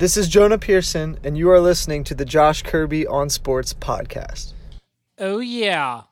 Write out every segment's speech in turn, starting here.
This is Jonah Pearson, and you are listening to the Josh Kirby on Sports podcast. Oh, yeah.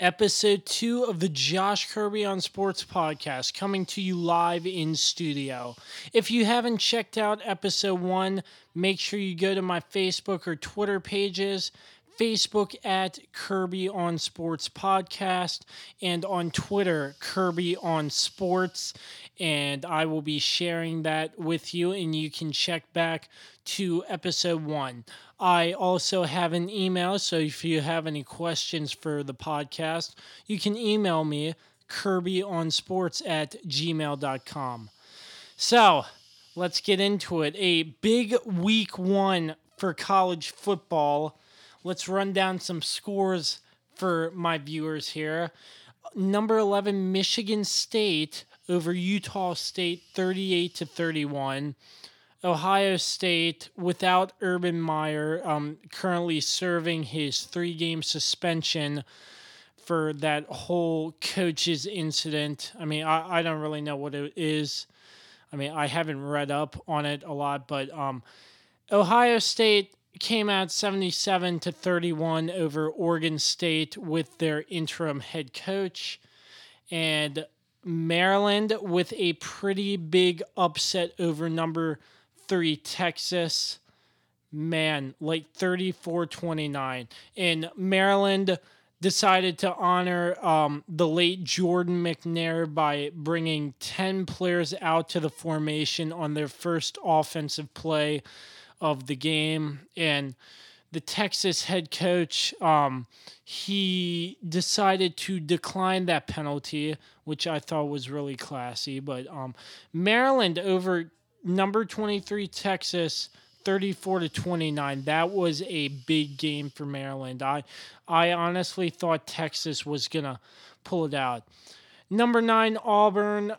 Episode two of the Josh Kirby on Sports podcast coming to you live in studio. If you haven't checked out episode one, make sure you go to my Facebook or Twitter pages. Facebook at Kirby on Sports Podcast and on Twitter, Kirby on Sports. And I will be sharing that with you, and you can check back to episode one. I also have an email, so if you have any questions for the podcast, you can email me, kirbyonsports at gmail.com. So let's get into it. A big week one for college football let's run down some scores for my viewers here. Number 11, Michigan State over Utah State, 38 to 31. Ohio State, without Urban Meyer, um, currently serving his three game suspension for that whole coaches incident. I mean, I, I don't really know what it is. I mean, I haven't read up on it a lot, but um, Ohio State came out 77 to 31 over Oregon State with their interim head coach and Maryland with a pretty big upset over number 3 Texas. Man like 34-29 and Maryland decided to honor um, the late Jordan McNair by bringing 10 players out to the formation on their first offensive play of the game. And the Texas head coach um, he decided to decline that penalty, which I thought was really classy. But um, Maryland over number twenty three Texas. 34 to 29 that was a big game for Maryland I I honestly thought Texas was going to pull it out number 9 Auburn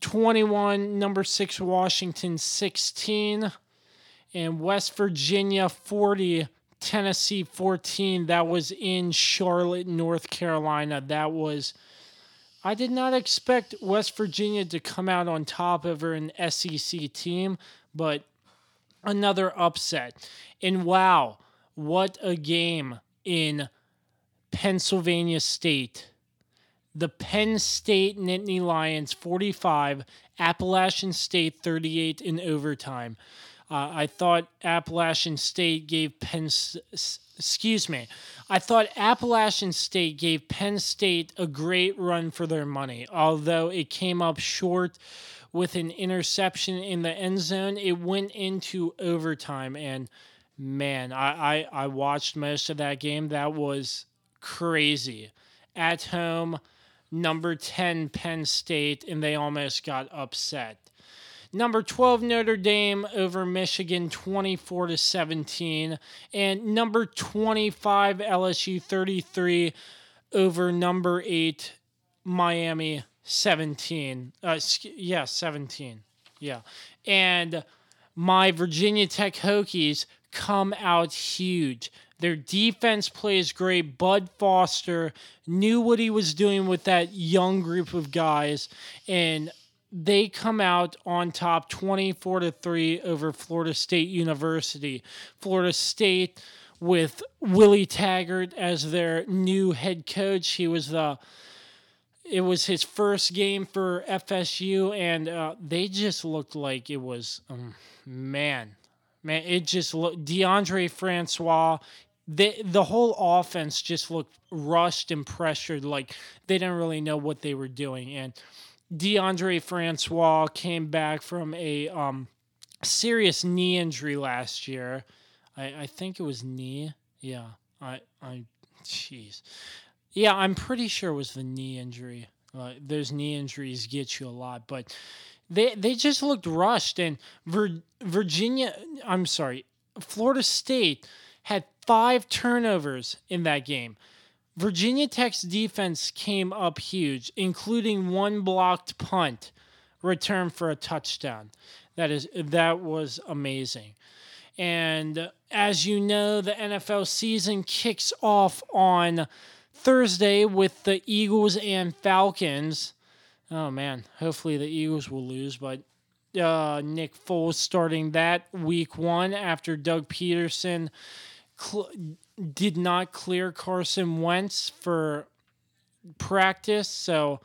21 number 6 Washington 16 and West Virginia 40, Tennessee 14. That was in Charlotte, North Carolina. That was. I did not expect West Virginia to come out on top over an SEC team, but another upset. And wow, what a game in Pennsylvania State. The Penn State Nittany Lions 45, Appalachian State 38 in overtime. Uh, I thought Appalachian State gave Penn. Excuse me. I thought Appalachian State gave Penn State a great run for their money, although it came up short with an interception in the end zone. It went into overtime, and man, I, I, I watched most of that game. That was crazy. At home, number 10 Penn State, and they almost got upset. Number 12 Notre Dame over Michigan 24 to 17 and number 25 LSU 33 over number 8 Miami 17. Uh, yeah, 17. Yeah. And my Virginia Tech Hokies come out huge. Their defense plays great. Bud Foster knew what he was doing with that young group of guys. And they come out on top 24 to 3 over Florida State University. Florida State with Willie Taggart as their new head coach. He was the it was his first game for FSU and uh, they just looked like it was um, man man it just looked Deondre Francois the the whole offense just looked rushed and pressured like they didn't really know what they were doing and Deondre Francois came back from a um, serious knee injury last year. I, I think it was knee. Yeah. I I jeez. Yeah, I'm pretty sure it was the knee injury. Uh, those knee injuries get you a lot, but they they just looked rushed. And Vir- Virginia, I'm sorry, Florida State had five turnovers in that game. Virginia Tech's defense came up huge, including one blocked punt return for a touchdown. That is that was amazing. And as you know, the NFL season kicks off on Thursday with the Eagles and Falcons. Oh man, hopefully the Eagles will lose, but uh, Nick Foles starting that week one after Doug Pederson cl- did not clear Carson Wentz for practice. So,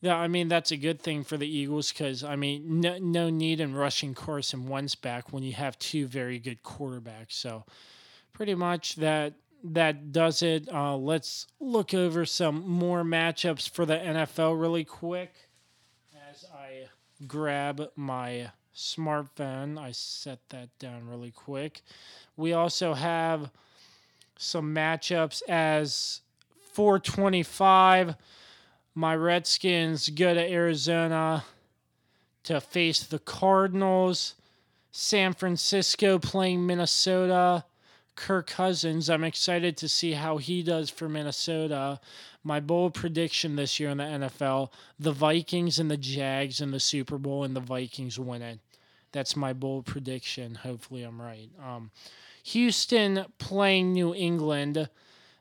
yeah, I mean, that's a good thing for the Eagles because, I mean, no, no need in rushing Carson Wentz back when you have two very good quarterbacks. So, pretty much that that does it. Uh, let's look over some more matchups for the NFL really quick as I grab my smartphone. I set that down really quick. We also have some matchups as 425. My Redskins go to Arizona to face the Cardinals. San Francisco playing Minnesota. Kirk Cousins. I'm excited to see how he does for Minnesota. My bold prediction this year in the NFL the Vikings and the Jags in the Super Bowl, and the Vikings win it. That's my bold prediction. Hopefully, I'm right. Um, Houston playing New England.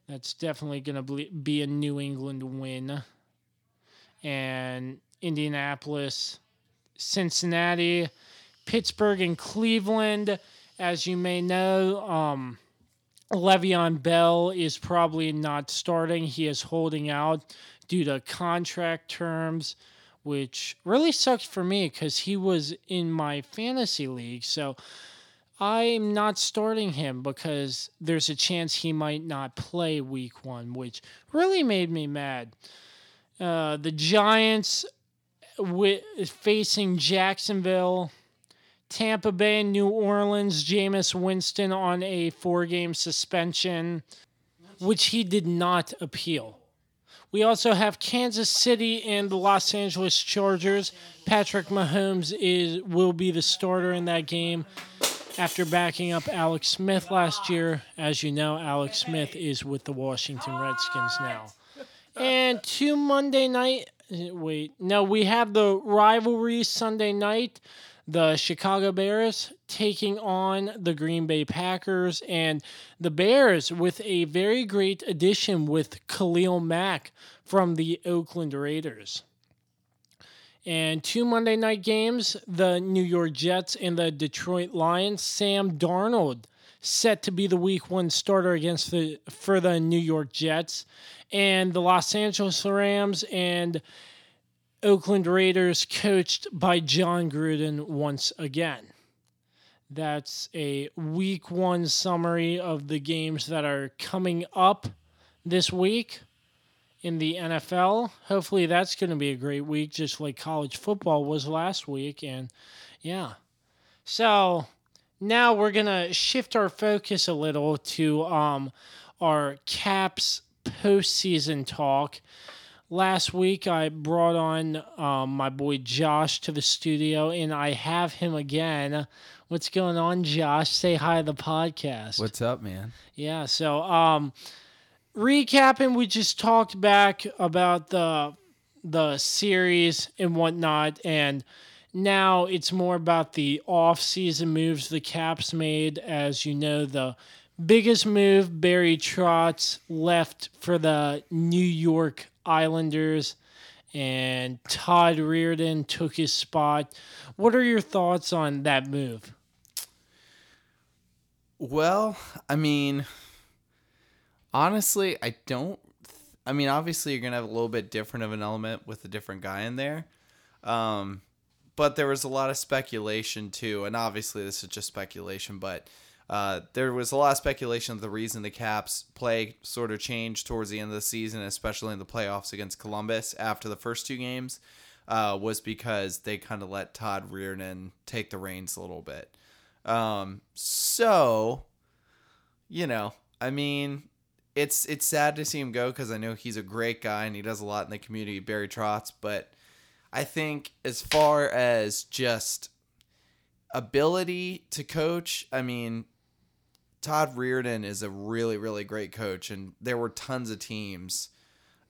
That's definitely going to be a New England win. And Indianapolis, Cincinnati, Pittsburgh, and Cleveland. As you may know, um, Le'Veon Bell is probably not starting. He is holding out due to contract terms, which really sucks for me because he was in my fantasy league. So I'm not starting him because there's a chance he might not play week one, which really made me mad. Uh, the Giants wi- facing Jacksonville Tampa Bay and New Orleans, Jameis Winston on a four game suspension, which he did not appeal. We also have Kansas City and the Los Angeles Chargers. Patrick Mahomes is will be the starter in that game after backing up Alex Smith last year. As you know, Alex Smith is with the Washington Redskins now. And to Monday night wait, no, we have the rivalry Sunday night the Chicago Bears taking on the Green Bay Packers, and the Bears with a very great addition with Khalil Mack from the Oakland Raiders. And two Monday night games the New York Jets and the Detroit Lions. Sam Darnold set to be the week one starter against the for the New York Jets and the Los Angeles Rams and Oakland Raiders coached by Jon Gruden once again. That's a week one summary of the games that are coming up this week in the NFL. Hopefully, that's going to be a great week, just like college football was last week. And yeah. So now we're going to shift our focus a little to um, our Caps postseason talk last week I brought on um, my boy Josh to the studio, and I have him again. What's going on, Josh? Say hi to the podcast. What's up, man? Yeah. So, um, recapping, we just talked back about the the series and whatnot, and now it's more about the off season moves the Caps made. As you know, the biggest move Barry Trotz left for the New York Islanders, and Todd Reirden took his spot. What are your thoughts on that move? Well, I mean, honestly, I don't. I mean, obviously, you're gonna have a little bit different of an element with a different guy in there, um, but there was a lot of speculation too, and obviously, this is just speculation, but uh, there was a lot of speculation of the reason the Caps play sort of changed towards the end of the season, especially in the playoffs against Columbus after the first two games, uh, was because they kind of let Todd Reirden take the reins a little bit. Um, so, you know, I mean, it's it's sad to see him go because I know he's a great guy and he does a lot in the community, Barry Trotz. But I think as far as just ability to coach, I mean, Todd Reirden is a really, really great coach, and there were tons of teams,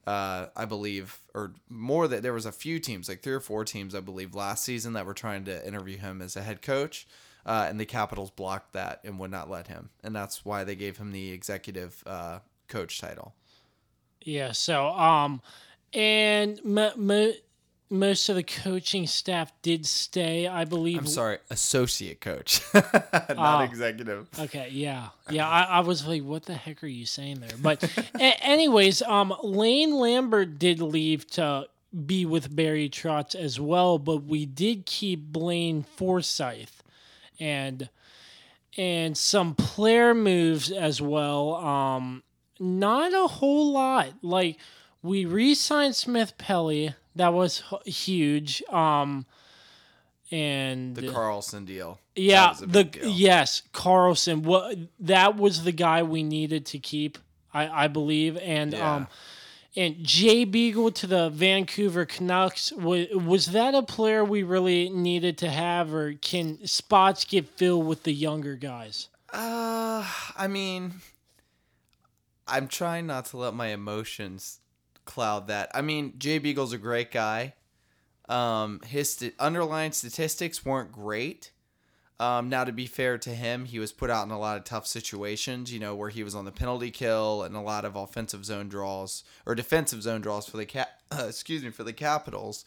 uh, I believe, or more that there was a few teams, like three or four teams, I believe, last season that were trying to interview him as a head coach, uh, and the Capitals blocked that and would not let him, and that's why they gave him the executive uh, coach title. Yeah. So, um, and m- m- most of the coaching staff did stay. I believe. I'm sorry, associate coach, not Oh. executive. Okay, yeah, yeah. I, I was like, "What the heck are you saying there?" But, a- anyways, um, Lane Lambert did leave to be with Barry Trotz as well, but we did keep Blaine Forsythe, and and some player moves as well. Um, not a whole lot. Like we re-signed Smith Pelly. That was huge. Um, and The Carlson deal. Yeah, the deal. yes, Carlson. What that was the guy we needed to keep, I, I believe, and Yeah. um, and Jay Beagle to the Vancouver Canucks. Was was that a player we really needed to have, or can spots get filled with the younger guys? Uh, I mean, I'm trying not to let my emotions cloud that. I mean, Jay Beagle's a great guy. Um, his st- underlying statistics weren't great. Um, now, to be fair to him, he was put out in a lot of tough situations, you know, where he was on the penalty kill and a lot of offensive zone draws or defensive zone draws for the cap. excuse me, for the Capitals.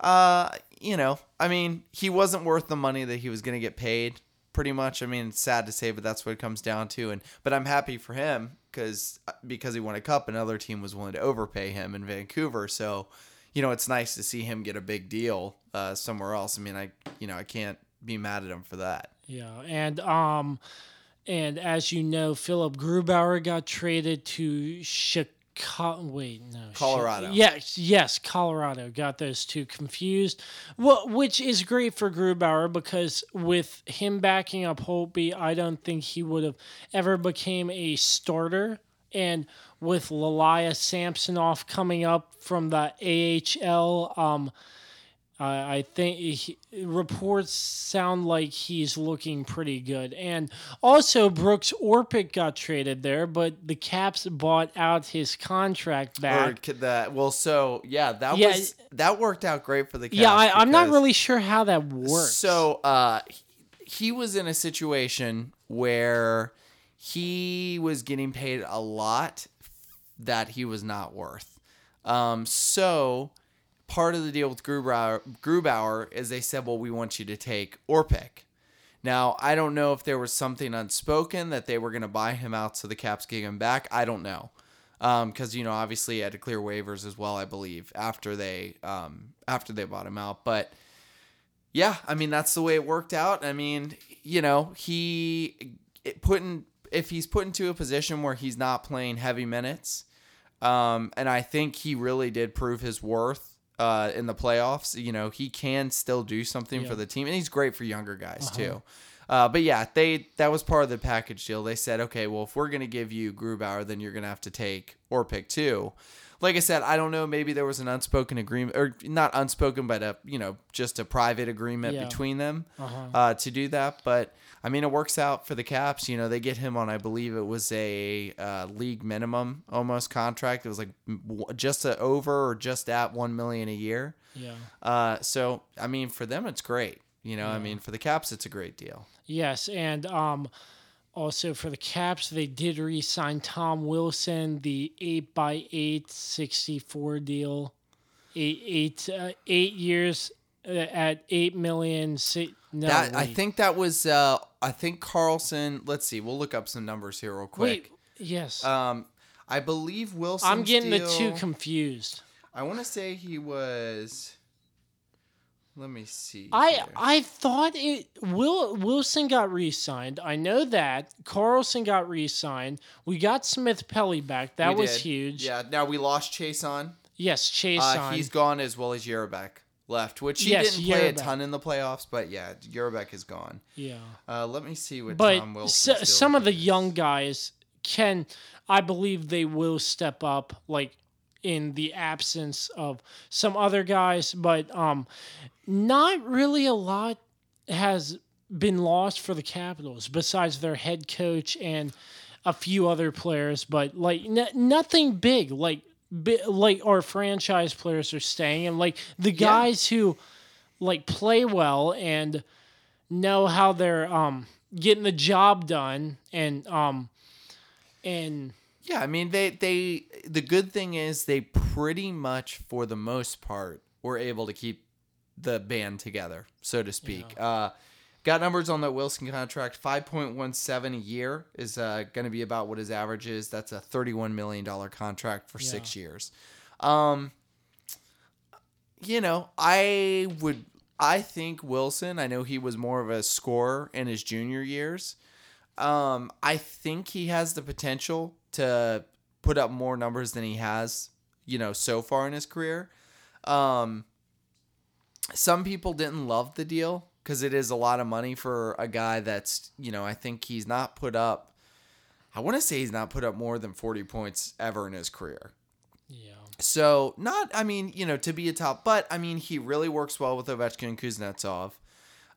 Uh, you know, I mean, he wasn't worth the money that he was going to get paid. Pretty much. I mean, it's sad to say, but that's what it comes down to. And but I'm happy for him because because he won a cup, another team was willing to overpay him in Vancouver. So, you know, it's nice to see him get a big deal uh, somewhere else. I mean, I you know I can't be mad at him for that. Yeah, and um, and as you know, Philip Grubauer got traded to Chicago. Wait, no, Colorado. yes, yes, Colorado. Got those two confused. Well, which is great for Grubauer because with him backing up Holtby, I don't think he would have ever became a starter. And with Ilya Samsonov coming up from the AHL, um, I I think he, reports sound like he's looking pretty good. And also, Brooks Orpik got traded there, but the Caps bought out his contract back. could that well, so yeah, that Yeah, was that worked out great for the Caps. yeah, I, I'm not really sure how that works. So uh, he- he was in a situation where he was getting paid a lot that he was not worth. Um, so part of the deal with Grubauer, Grubauer is they said, well, we want you to take Orpik. Now, I don't know if there was something unspoken that they were going to buy him out so the Caps get him back. I don't know. Because, you know, obviously he had to clear waivers as well, I believe, after they um, after they bought him out. But yeah, I mean that's the way it worked out. I mean, you know, he put in if he's put into a position where he's not playing heavy minutes, um, and I think he really did prove his worth uh, in the playoffs. You know, he can still do something Yeah. for the team, and he's great for younger guys too. Uh, but yeah, they that was part of the package deal. They said, okay, well, if we're gonna give you Grubauer, then you're gonna have to take Orpik too. Like I said, I don't know. Maybe there was an unspoken agreement, or not unspoken, but a you know just a private agreement Yeah. between them Uh-huh. uh, to do that. But I mean, it works out for the Caps. You know, they get him on, I believe it was a uh, league minimum almost contract. It was like just a over or just at one million a year. yeah. Uh, so I mean, for them, it's great. You know, I mean, for the Caps, it's a great deal. Yes, and um, also for the Caps, they did re-sign Tom Wilson, the eight by eight 64 deal, eight eight uh, eight years uh, at eight million. Si- no, that I think that was uh, I think Carlson. Let's see, we'll look up some numbers here real quick. Wait, yes, Um, I believe Wilson. I'm getting the two confused. I want to say he was. Let me see. I here. I thought it Will Wilson got re-signed. I know that Carlson got re-signed. We got Smith Pelly back. That We was did. huge. Yeah. Now we lost Chiasson. Yes, Chase Uh, signed. he's gone as well as Jerabek left, which he Yes, didn't play a ton in the playoffs, but yeah, Jerabek is gone. yeah. Uh, let me see what but Tom Wilson. so, some of the young guys can i believe they will step up like in the absence of some other guys but um not really a lot has been lost for the capitals besides their head coach and a few other players but like n- nothing big like bi- like our franchise players are staying and like the guys who like play well and know how they're um getting the job done and um and Yeah, I mean they they the good thing is they pretty much for the most part were able to keep the band together, so to speak. Uh, got numbers on that Wilson contract. Five point one seven a year is uh, going to be about what his average is. That's a thirty one million dollar contract for six years. Um, you know, I would. I think Wilson. I know he was more of a scorer in his junior years. Um, I think he has the potential to put up more numbers than he has, you know, so far in his career. Um, some people didn't love the deal because it is a lot of money for a guy that's, you know, I think he's not put up. I want to say he's not put up more than 40 points ever in his career. Yeah. So not, I mean, you know, to be a top, but I mean, he really works well with Ovechkin and Kuznetsov.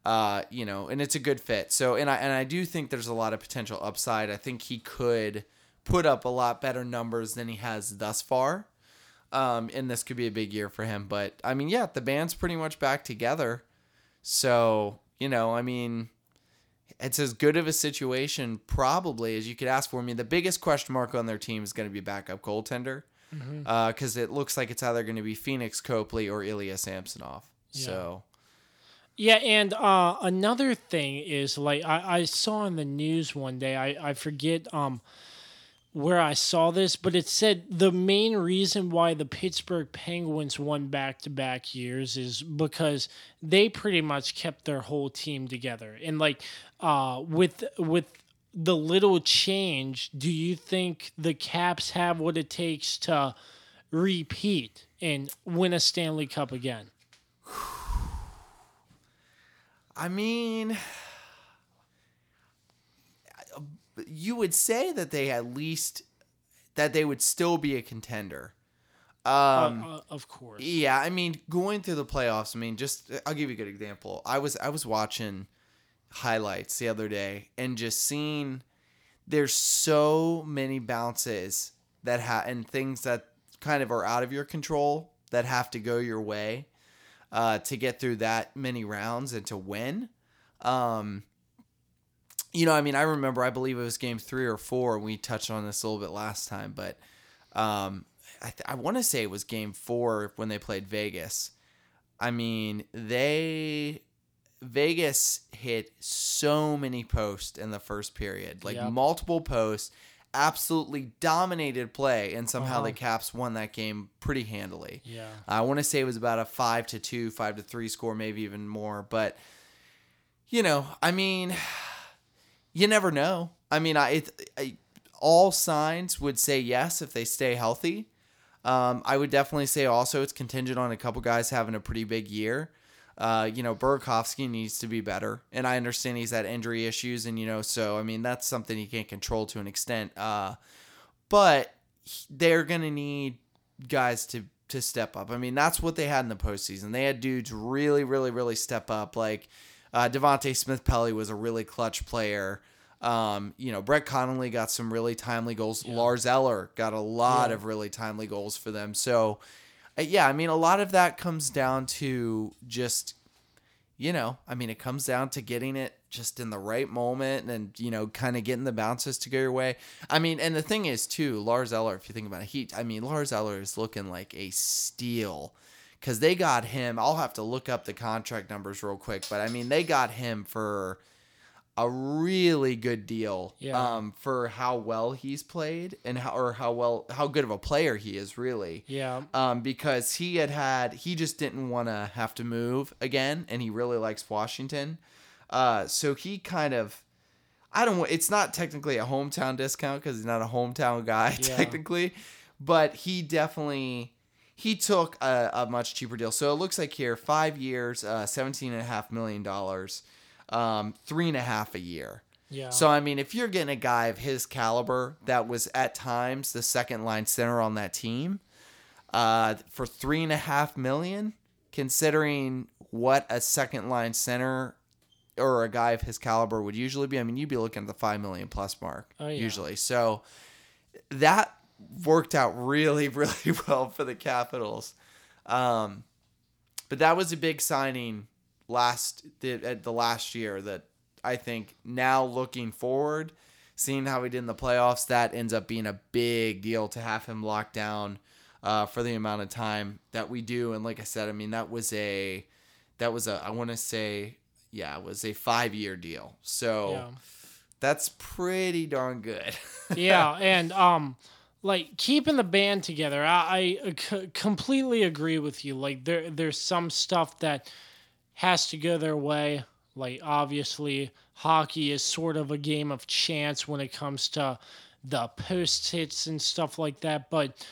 Uh, you know, and it's a good fit. So, and I and I do think there's a lot of potential upside. I think he could put up a lot better numbers than he has thus far. Um, and this could be a big year for him. But I mean, yeah, the band's pretty much back together. So, you know, I mean, it's as good of a situation probably as you could ask for. I mean, the biggest question mark on their team is going to be backup goaltender because it looks like it's either going to be Pheonix Copley or Ilya Samsonov. So, Yeah, and uh, another thing is like I, I saw in the news one day. I, I forget um where I saw this, but it said the main reason why the Pittsburgh Penguins won back to back years is because they pretty much kept their whole team together. And like uh with with the little change, do you think the Caps have what it takes to repeat and win a Stanley Cup again? I mean, you would say that they at least that they would still be a contender. Um, uh, uh, of course. Yeah, I mean, going through the playoffs. I mean, just I'll give you a good example. I was I was watching highlights the other day and just seeing there's so many bounces that ha- and things that kind of are out of your control that have to go your way uh, to get through that many rounds and to win. Um, you know, I mean, I remember, I believe it was game three or four. And we touched on this a little bit last time, but um, I, th- I want to say it was game four when they played Vegas. I mean, they Vegas hit so many posts in the first period, like Yep. multiple posts, absolutely dominated play, and somehow Uh-huh. the Caps won that game pretty handily. Yeah. I want to say it was about a five to two, five to three score, maybe even more. But you know, I mean, you never know. I mean, I, it, I all signs would say yes if they stay healthy. Um, I would definitely say also it's contingent on a couple guys having a pretty big year. Uh, you know, Burakovsky needs to be better, and I understand he's had injury issues, and you know, so I mean that's something he can't control to an extent. Uh, but he- they're gonna need guys to to step up. I mean, that's what they had in the postseason. They had dudes really, really, really step up. Like uh, Devante Smith Pelly was a really clutch player. Um, you know, Brett Connolly got some really timely goals. Lars Eller got a lot Yeah. of really timely goals for them. So, uh, yeah, I mean, a lot of that comes down to just, you know, I mean, it comes down to getting it just in the right moment and, you know, kind of getting the bounces to go your way. I mean, and the thing is, too, Lars Eller, if you think about it, he, I mean, Lars Eller is looking like a steal because they got him. I'll have to look up the contract numbers real quick, but I mean, they got him for a really good deal Yeah. um, for how well he's played and how or how well how good of a player he is really Yeah. um, because he had had he just didn't want to have to move again, and he really likes Washington. Uh, so he kind of, I don't. It's not technically a hometown discount because he's not a hometown guy Yeah. technically, but he definitely he took a, a much cheaper deal. So it looks like here five years, uh, seventeen and a half million dollars, um, three and a half a year. Yeah. So I mean, if you're getting a guy of his caliber that was at times the second line center on that team, uh, for three and a half million, considering what a second line center or a guy of his caliber would usually be, I mean, you'd be looking at the five million plus mark Oh, yeah. usually. So that worked out really, really well for the Capitals. Um, but that was a big signing last the, at the last year that I think now looking forward, seeing how he did in the playoffs, that ends up being a big deal to have him locked down uh, for the amount of time that we do. And like I said, I mean that was a that was a I want to say yeah it was a five year deal. So Yeah. that's pretty darn good. yeah, and um, like keeping the band together, I, I c- completely agree with you. Like there, there's some stuff that has to go their way. Like obviously, hockey is sort of a game of chance when it comes to the post hits and stuff like that. But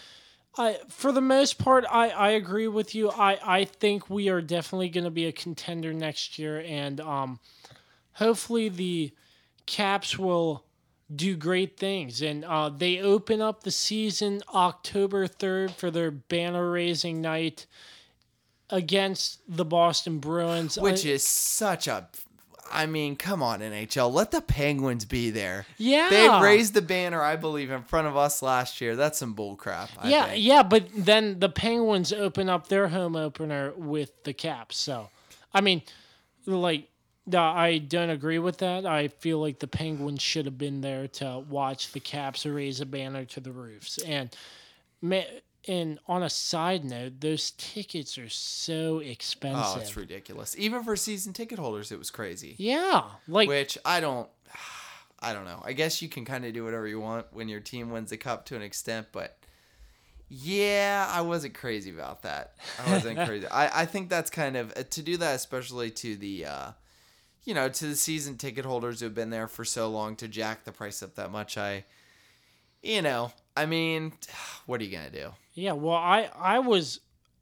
I, for the most part, I, I agree with you. I, I think we are definitely going to be a contender next year, and um, hopefully the Caps will do great things. And uh, they open up the season October 3rd for their banner raising night against the Boston Bruins. Which I- is such a I mean, come on, NHL. Let the Penguins be there. yeah. They raised the banner, I believe, in front of us last year. That's some bullcrap. I yeah, think. yeah, but then the Penguins open up their home opener with the Caps. So, I mean, like, no, I don't agree with that. I feel like the Penguins should have been there to watch the Caps raise a banner to the roofs. And, and on a side note, those tickets are so expensive. Oh, it's ridiculous. Even for season ticket holders, it was crazy. Yeah, like Which I don't I don't know. I guess you can kind of do whatever you want when your team wins the cup to an extent, but yeah, I wasn't crazy about that. I wasn't crazy. I, I think that's kind of uh, to do that, especially to the, uh, you know, to the season ticket holders who've been there for so long to jack the price up that much. I, you know, I mean, what are you gonna do? Yeah, well, I I was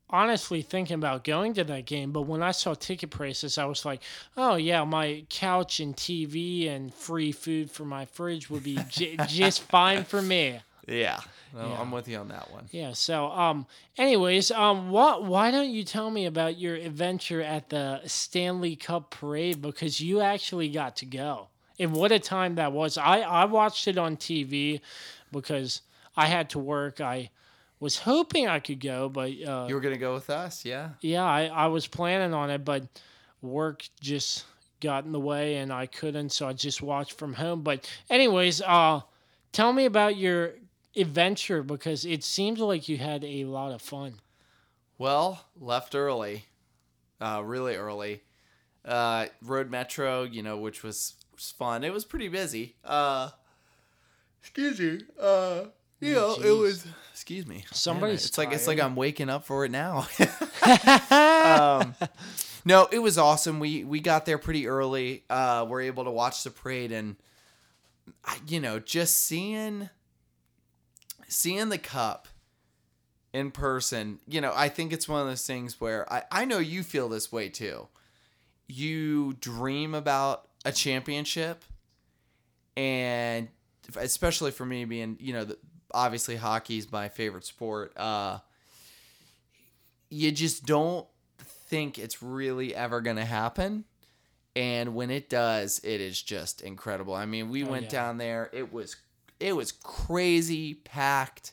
honestly thinking about going to that game, but when I saw ticket prices, I was like, oh yeah, my couch and TV and free food for my fridge would be j- just fine for me. Yeah, no, Yeah. I'm with you on that one. Yeah. So, um, anyways, um, what? Why don't you tell me about your adventure at the Stanley Cup parade because you actually got to go, and what a time that was. I I watched it on TV because I had to work. I was hoping I could go, but uh, You were gonna go with us, yeah? yeah, I, I was planning on it, but work just got in the way and I couldn't, so I just watched from home. But anyways, uh, tell me about your adventure because it seems like you had a lot of fun. Well, left early, uh, really early. Uh, rode metro, you know, which was, was fun. It was pretty busy. Uh, excuse me. Uh, you know, it was. Excuse me. Somebody's Man, it's like it's like. I'm waking up for it now. um, no, it was awesome. We we got there pretty early. Uh, we're able to watch the parade, and I- you know, just seeing seeing the cup in person, you know, I think it's one of those things where I, I know you feel this way too. You dream about a championship, and especially for me being, you know, the, obviously hockey's my favorite sport. Uh, you just don't think it's really ever going to happen. And when it does, it is just incredible. I mean, we Oh, went yeah. down there. It was it was crazy packed.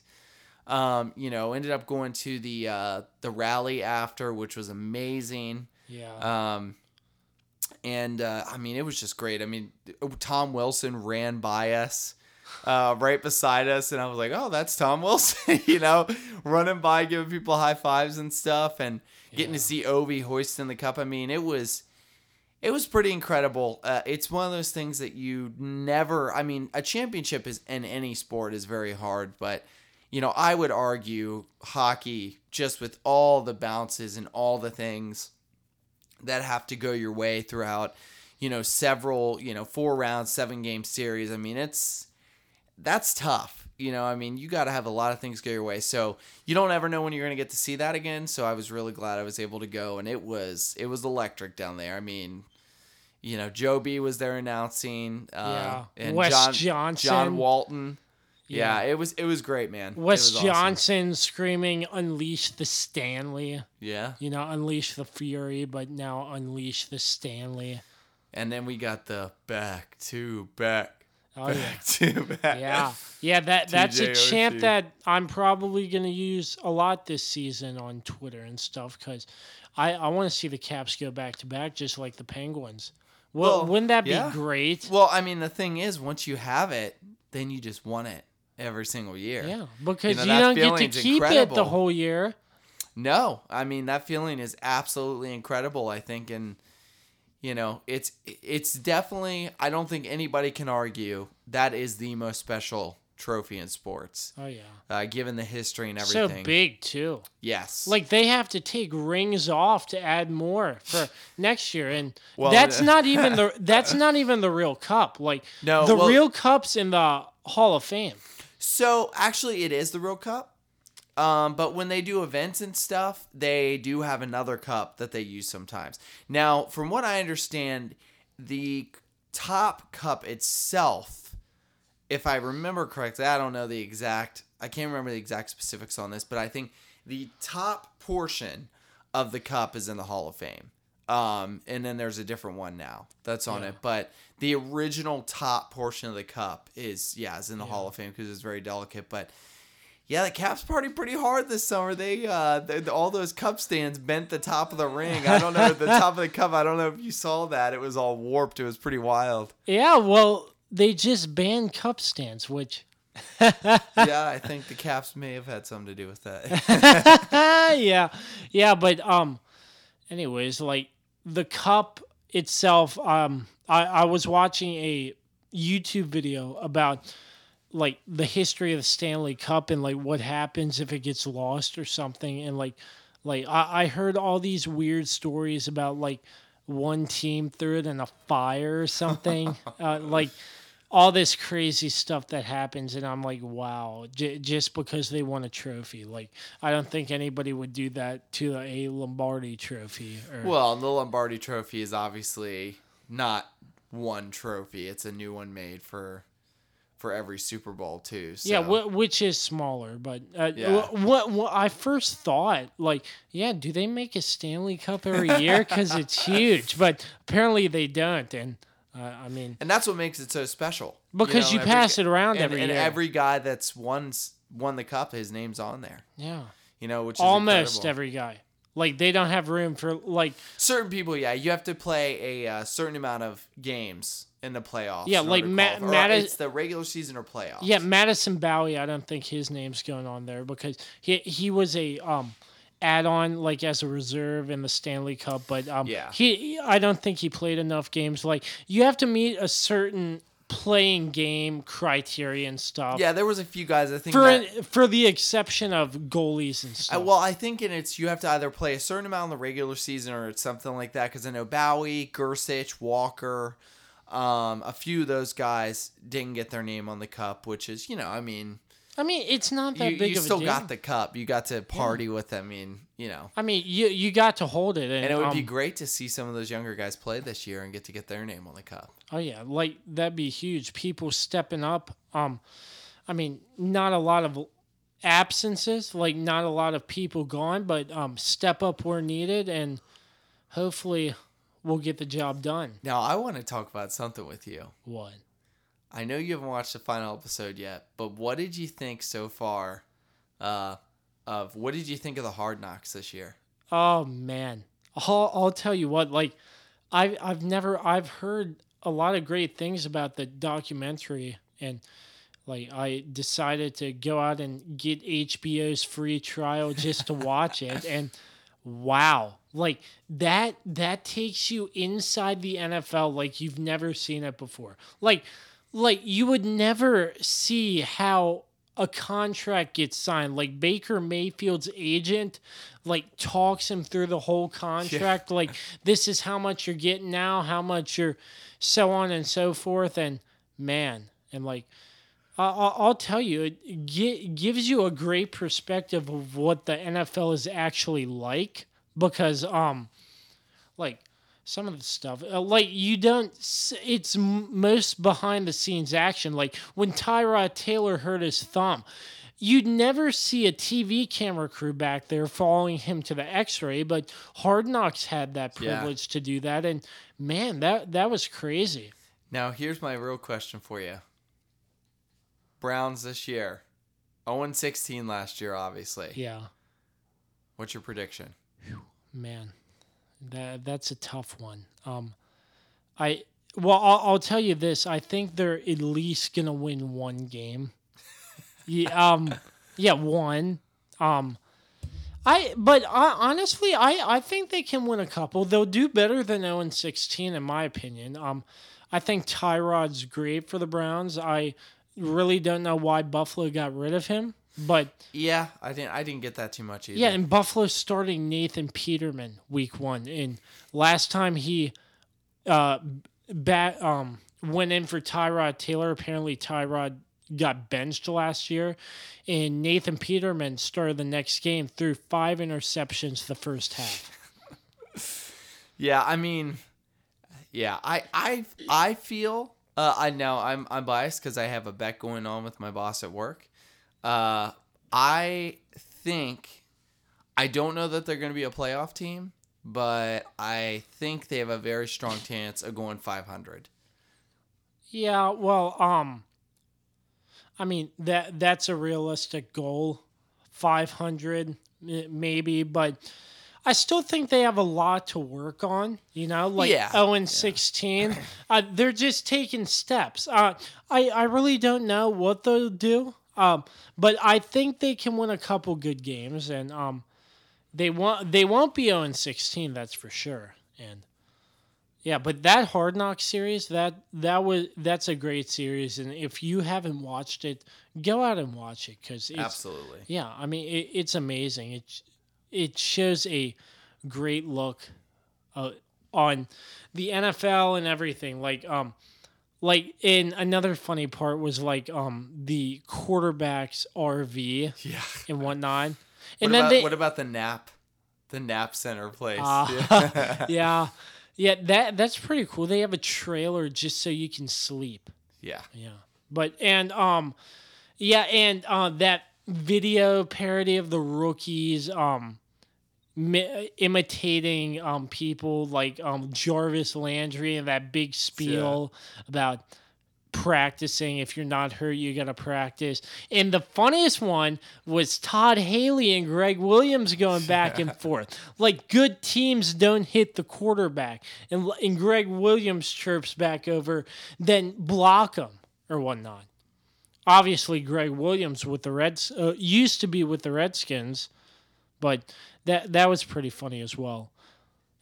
Um, you know, ended up going to the uh, the rally after, which was amazing. Yeah. Um, and uh, I mean, it was just great. I mean, Tom Wilson ran by us uh, right beside us, and I was like, "Oh, that's Tom Wilson," you know, running by, giving people high fives and stuff, and getting Yeah. to see Ovi hoisting the cup. I mean, it was. It was pretty incredible. Uh, it's one of those things that you never. I mean, a championship is in any sport is very hard, but you know, I would argue hockey just with all the bounces and all the things that have to go your way throughout, you know, several, you know, four rounds, seven game series. I mean, it's that's tough. You know, I mean, you got to have a lot of things go your way. So you don't ever know when you're going to get to see that again. So I was really glad I was able to go, and it was it was electric down there. I mean, you know, Joe B was there announcing, uh, Yeah. and Wes John Johnson. John Walton. Yeah. Yeah. it was it was great, man. Wes was awesome. Johnson screaming, "Unleash the Stanley!" Yeah, You know, unleash the Fury, but now unleash the Stanley. and then we got the back to back, Oh yeah. back to back. Yeah, yeah. That that's a chant that I'm probably gonna use a lot this season on Twitter and stuff because I I want to see the Caps go back to back just like the Penguins. Well, Well, wouldn't that be great? Well, I mean, the thing is, once you have it, then you just want it, every single year. Yeah, because know, you, don't get to keep it the whole year. No, I mean that feeling is absolutely incredible. I think, and you know, it's it's definitely. I don't think anybody can argue that is the most special trophy in sports, Oh yeah. uh, given the history and everything. So big too. Yes, Like they have to take rings off to add more for next year, and Well, that's uh, not even the that's not even the real cup. Like No, the well- real cups in the Hall of Fame. So actually, it is the real cup. Um, but when they do events and stuff, they do have another cup that they use sometimes. Now, from what I understand, the top cup itself, if I remember correctly, I don't know the exact, I can't remember the exact specifics on this, but I think the top portion of the cup is in the Hall of Fame. Um, and then there's a different one now that's on Yeah. it, but the original top portion of the cup is yeah, is in the Hall of Fame because it's very delicate. But yeah, the Caps party pretty hard this summer. They uh, they, all those cup stands bent the top of the ring. I don't know the top of the cup. I don't know if you saw that. It was all warped. It was pretty wild. Yeah, well, they just banned cup stands, which yeah, I think the Caps may have had something to do with that. yeah, yeah, but um, anyways, like the cup itself, um, I I was watching a YouTube video about like the history of the Stanley Cup and like what happens if it gets lost or something, and like like I, I heard all these weird stories about like one team threw it in a fire or something, uh, like all this crazy stuff that happens and i'm like wow j- just because they won a trophy like i don't think anybody would do that to a lombardi trophy or well, the Lombardi Trophy is obviously not one trophy. It's a new one made for for every Super Bowl too. So. yeah wh- which is smaller but uh, Yeah. wh- what, what i first thought like yeah do they make a stanley cup every year because it's huge but apparently they don't and uh, i mean and that's what makes it so special. Because you pass it around and, every and year. every guy that's won won the cup, his name's on there. yeah You know, which is almost incredible. every guy like they don't have room for like certain people. Yeah, you have to play a uh, certain amount of games in the playoffs. Yeah, like Ma- qualify. It's the regular season or playoffs. Yeah, Madison Bowey. I don't think his name's going on there because he he was a um add-on like as a reserve in the Stanley Cup, but um Yeah. he I don't think he played enough games. Like you have to meet a certain playing game criteria and stuff. yeah. There was a few guys. I think For that, for the exception of goalies and I, stuff. well, I think in it's you have to either play a certain amount in the regular season or it's something like that. Because I know Bowey, Gersich, Walker, um, a few of those guys didn't get their name on the cup, which is you know, I mean, I mean, it's not that you, big you of still a deal. You still got the cup. You got to party with them. I mean, you know. I mean, you you got to hold it, and, And it would be um, great to see some of those younger guys play this year and get to get their name on the cup. Oh yeah, like that'd be huge. People stepping up. Um, I mean, not a lot of absences, like not a lot of people gone, but um, step up where needed, and hopefully, we'll get the job done. Now, I want to talk about something with you. What? I know you haven't watched the final episode yet, but what did you think so far? Uh, of what did you think of the Hard Knocks this year? Oh man, I'll, I'll tell you what. Like, I've I've never I've heard a lot of great things about the documentary, and like I decided to go out and get HBO's free trial just to watch it, and wow, like that that takes you inside the NFL like you've never seen it before. Like, like you would never see how a contract gets signed. Like Baker Mayfield's agent, like talks him through the whole contract. Like this is how much you're getting now, how much you're, so on and so forth. And man, and like. I'll, I'll tell you, it gi- gives you a great perspective of what the NFL is actually like because, um, like some of the stuff, uh, like you don't it's most behind the scenes action. Like when Tyrod Taylor hurt his thumb, you'd never see a TV camera crew back there following him to the X-ray, but Hard Knocks had that Yeah. privilege to do that, and man, that that was crazy. Now, here's my real question for you. Browns this year, 0 16 last year, obviously. Yeah. What's your prediction? Man, that that's a tough one. Um, I well, I'll, I'll tell you this. I think they're at least gonna win one game. yeah, um, yeah, one. Um, I but honestly, I I think they can win a couple. They'll do better than 0 and 16 in my opinion. Um, I think Tyrod's great for the Browns. I really don't know why Buffalo got rid of him, but Yeah, I didn't. I didn't get that too much either. yeah, and Buffalo starting Nathan Peterman week one. And last time he uh bat um went in for Tyrod Taylor, apparently Tyrod got benched last year. And Nathan Peterman started the next game threw five interceptions the first half. Yeah, I mean, yeah, I I I feel uh, I know I'm I'm biased because I have a bet going on with my boss at work. Uh, I think I don't know that they're going to be a playoff team, but I think they have a very strong chance of going 500. Yeah, well, um I mean that that's a realistic goal. 500 maybe, but I still think they have a lot to work on, you know, like Yeah. 0 and 16. Uh, they're just taking steps. Uh, I, I really don't know what they'll do, um, but I think they can win a couple good games, and um, they won't they won't be 0 and 16, that's for sure. And yeah, but that Hard Knock series, that that was that's a great series, and if you haven't watched it, go out and watch it because Absolutely. yeah, I mean it, it's amazing. It it shows a great look uh, on the NFL and everything. Like um, like in another funny part was like um the quarterback's RV Yeah. and whatnot, What and then about they what about the nap, the nap center place? Ah, yeah, yeah that that's pretty cool. They have a trailer just so you can sleep. yeah. Yeah. But and um yeah, and uh that video parody of the rookies um mi- imitating um people like um Jarvis Landry and that big spiel about practicing if you're not hurt you got to practice. And the funniest one was Todd Haley and Gregg Williams going back and forth. Like good teams don't hit the quarterback and and Gregg Williams chirps back over then block them or whatnot. Obviously, Gregg Williams with the Reds uh, used to be with the Redskins, but that that was pretty funny as well.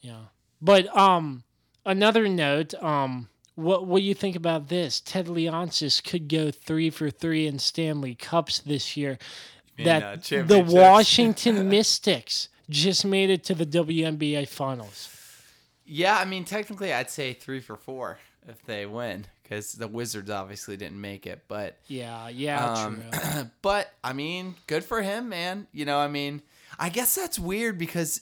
Yeah, but um, another note, um, what what do you think about this? Ted Leonsis could go three for three in Stanley Cups this year. that uh, the. Washington Mystics just made it to the WNBA Finals. Yeah, I mean, technically, I'd say three for four if they win, because the Wizards obviously didn't make it. But, Yeah, yeah, um, true. but I mean, good for him, man. You know, I mean, I guess that's weird because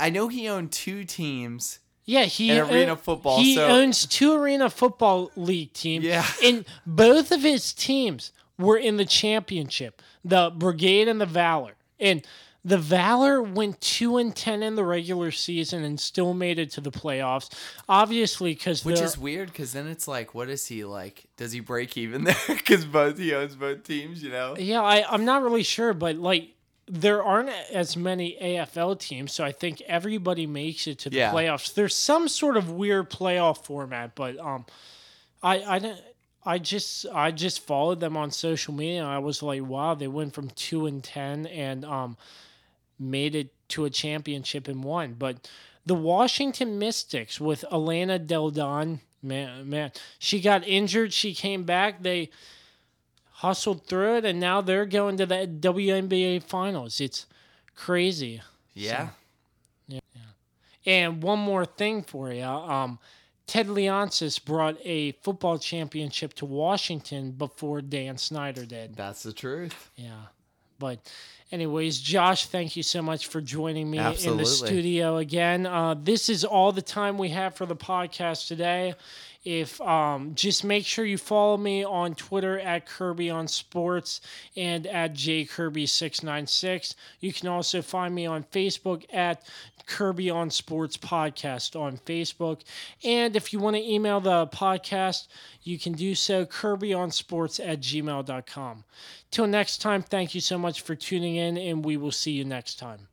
I know he owned two teams. Yeah, he And Arena own- Football, He so- owns two Arena Football League teams. Yeah. and both of his teams were in the championship, the Brigade and the Valor, and the Valor went two and ten in the regular season and still made it to the playoffs. Obviously, because Which is weird because then it's like, what is he like? Does he break even there? Because both he owns both teams, you know? Yeah, I, I'm not really sure, but like there aren't as many AFL teams, so I think everybody makes it to the Yeah. playoffs. There's some sort of weird playoff format, but um, I I don't. I just I just followed them on social media. and I was like, wow, they went from two and ten and um, made it to a championship and won. But the Washington Mystics with Elena Delle Donne, man, man, she got injured. She came back. They hustled through it, and now they're going to the WNBA finals. It's crazy. Yeah. Yeah and one more thing for you. Um, Ted Leonsis brought a football championship to Washington before Dan Snyder did. That's the truth. Yeah. But, anyways, Josh, thank you so much for joining me in the studio again. Uh, this is all the time we have for the podcast today. If um, just make sure you follow me on Twitter at Kirby on Sports and at jkirby696. You can also find me on Facebook at Kirby on Sports Podcast on Facebook. And if you want to email the podcast, you can do so Kirby on Sports at gmail.com. Till next time, thank you so much for tuning in, and we will see you next time.